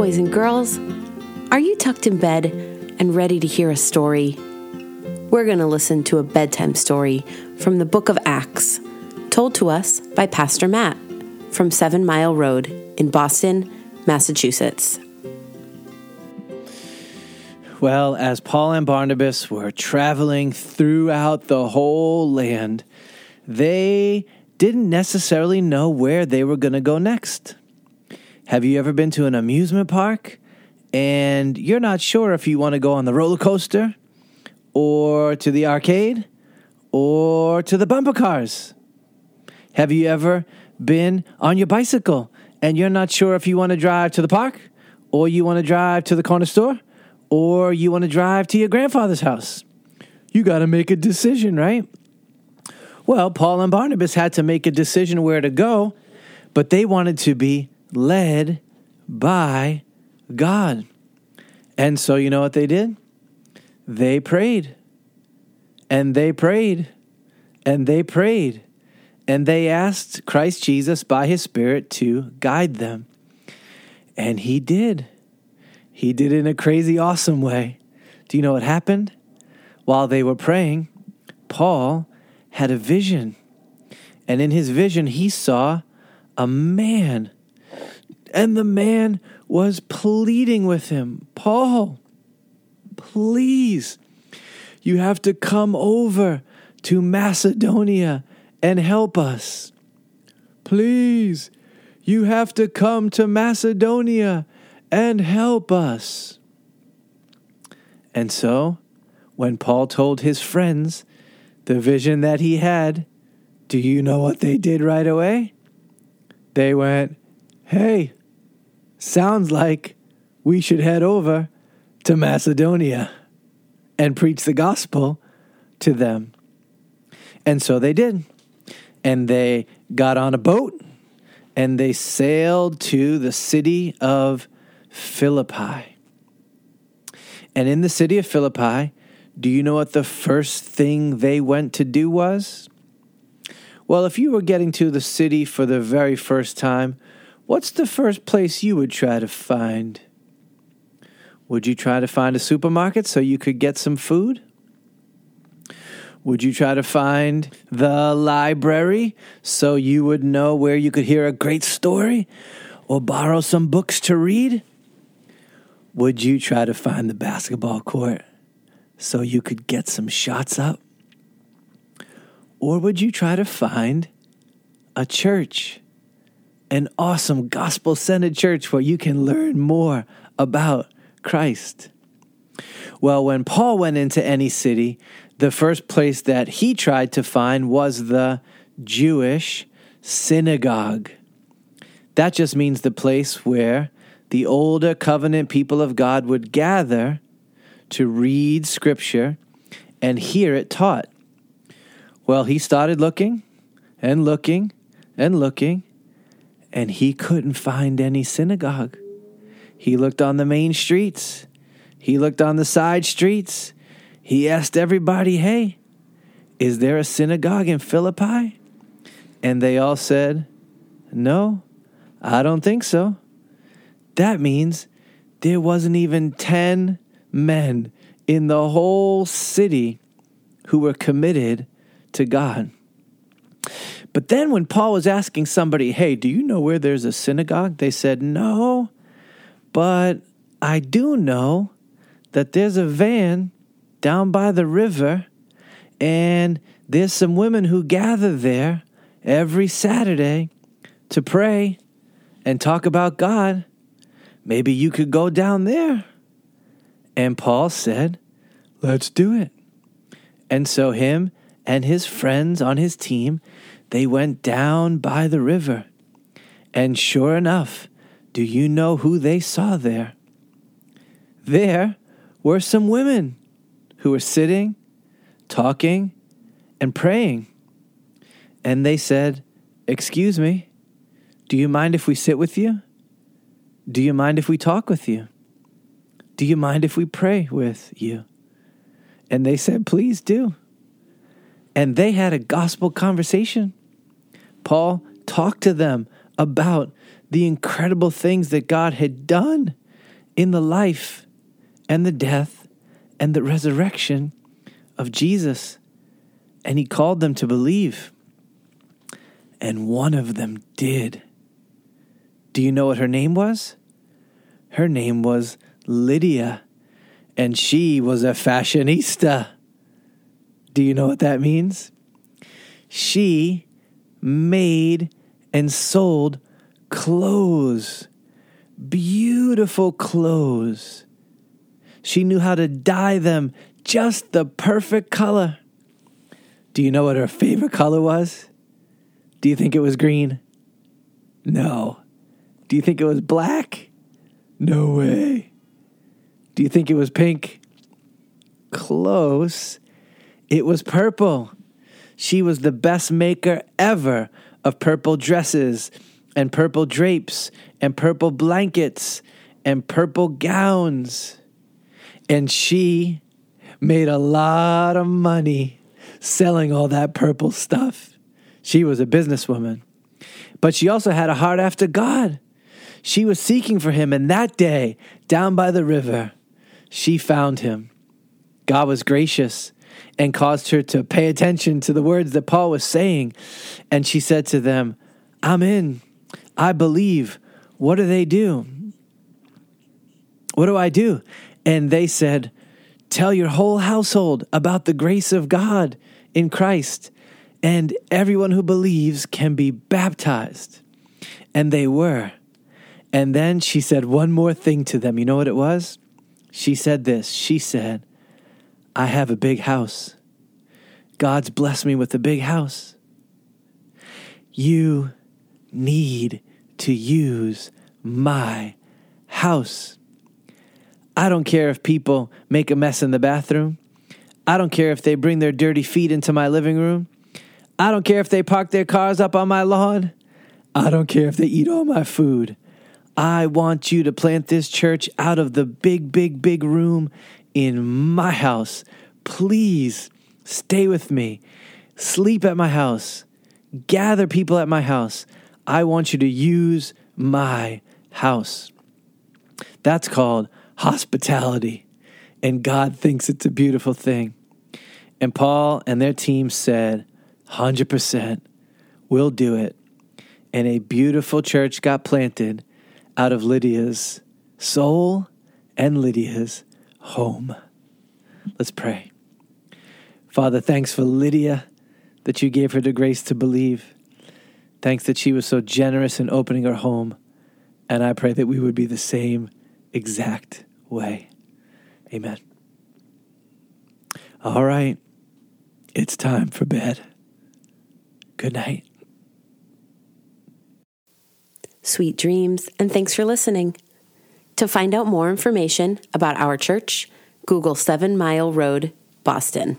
boys and girls. Are you tucked in bed and ready to hear a story? We're going to listen to a bedtime story from the book of Acts, told to us by Pastor Matt from Seven Mile Road in Boston, Massachusetts. Well, as Paul and Barnabas were traveling throughout the whole land, they didn't necessarily know where they were going to go next. Have you ever been to an amusement park and you're not sure if you want to go on the roller coaster or to the arcade or to the bumper cars? Have you ever been on your bicycle and you're not sure if you want to drive to the park or you want to drive to the corner store or you want to drive to your grandfather's house? You got to make a decision, right? Well, Paul and Barnabas had to make a decision where to go, but they wanted to be led by God. And so, you know what they did? They prayed, and they prayed, and they prayed, and they asked Christ Jesus by his Spirit to guide them. And he did. He did it in a crazy, awesome way. Do you know what happened? While they were praying, Paul had a vision. And in his vision, he saw a man. And the man was pleading with him Paul, please, you have to come over to Macedonia and help us. Please, you have to come to Macedonia and help us. And so, when Paul told his friends the vision that he had, do you know what they did right away? They went, Hey, sounds like we should head over to Macedonia and preach the gospel to them. And so they did. And they got on a boat and they sailed to the city of Philippi. And in the city of Philippi, do you know what the first thing they went to do was? Well, if you were getting to the city for the very first time, what's the first place you would try to find? Would you try to find a supermarket so you could get some food? Would you try to find the library so you would know where you could hear a great story or borrow some books to read? Would you try to find the basketball court so you could get some shots up? Or would you try to find a church, an awesome gospel centered church where you can learn more about Christ? Well, when Paul went into any city, the first place that he tried to find was the Jewish synagogue. That just means the place where the older covenant people of God would gather to read scripture and hear it taught. Well, he started looking and looking and looking, and he couldn't find any synagogue. He looked on the main streets, he looked on the side streets, he asked everybody, Hey, is there a synagogue in Philippi? And they all said, No, I don't think so. That means there wasn't even 10 men in the whole city who were committed to God. But then when Paul was asking somebody, Hey, do you know where there's a synagogue? They said, No, but I do know that there's a van down by the river, and there's some women who gather there every Saturday to pray and talk about God. Maybe you could go down there. And Paul said, Let's do it. And so, him and his friends on his team, they went down by the river. And sure enough, do you know who they saw there? There were some women who were sitting, talking, and praying. And they said, Excuse me, do you mind if we sit with you? Do you mind if we talk with you? Do you mind if we pray with you? And they said, Please do. And they had a gospel conversation. Paul talked to them about the incredible things that God had done in the life and the death and the resurrection of Jesus. And he called them to believe. And one of them did. Do you know what her name was? Her name was Lydia, and she was a fashionista. Do you know what that means? She made and sold clothes, beautiful clothes. She knew how to dye them just the perfect color. Do you know what her favorite color was? Do you think it was green? No. Do you think it was black? No way. Do you think it was pink? Close. It was purple. She was the best maker ever of purple dresses and purple drapes and purple blankets and purple gowns. And she made a lot of money selling all that purple stuff. She was a businesswoman. But she also had a heart after God. She was seeking for him, and that day, down by the river, she found him. God was gracious and caused her to pay attention to the words that Paul was saying. And she said to them, I'm in. I believe. What do they do? What do I do? And they said, Tell your whole household about the grace of God in Christ, and everyone who believes can be baptized. And they were. And then she said one more thing to them. You know what it was? She said this. She said, I have a big house. God's blessed me with a big house. You need to use my house. I don't care if people make a mess in the bathroom. I don't care if they bring their dirty feet into my living room. I don't care if they park their cars up on my lawn. I don't care if they eat all my food. I want you to plant this church out of the big, big, big room in my house. Please stay with me. Sleep at my house. Gather people at my house. I want you to use my house. That's called hospitality. And God thinks it's a beautiful thing. And Paul and their team said, 100%, we'll do it. And a beautiful church got planted out of Lydia's soul and Lydia's home. Let's pray. Father, thanks for Lydia that you gave her the grace to believe. Thanks that she was so generous in opening her home. And I pray that we would be the same exact way. Amen. All right. It's time for bed. Good night. Sweet dreams, and thanks for listening. To find out more information about our church, Google Seven Mile Road, Boston.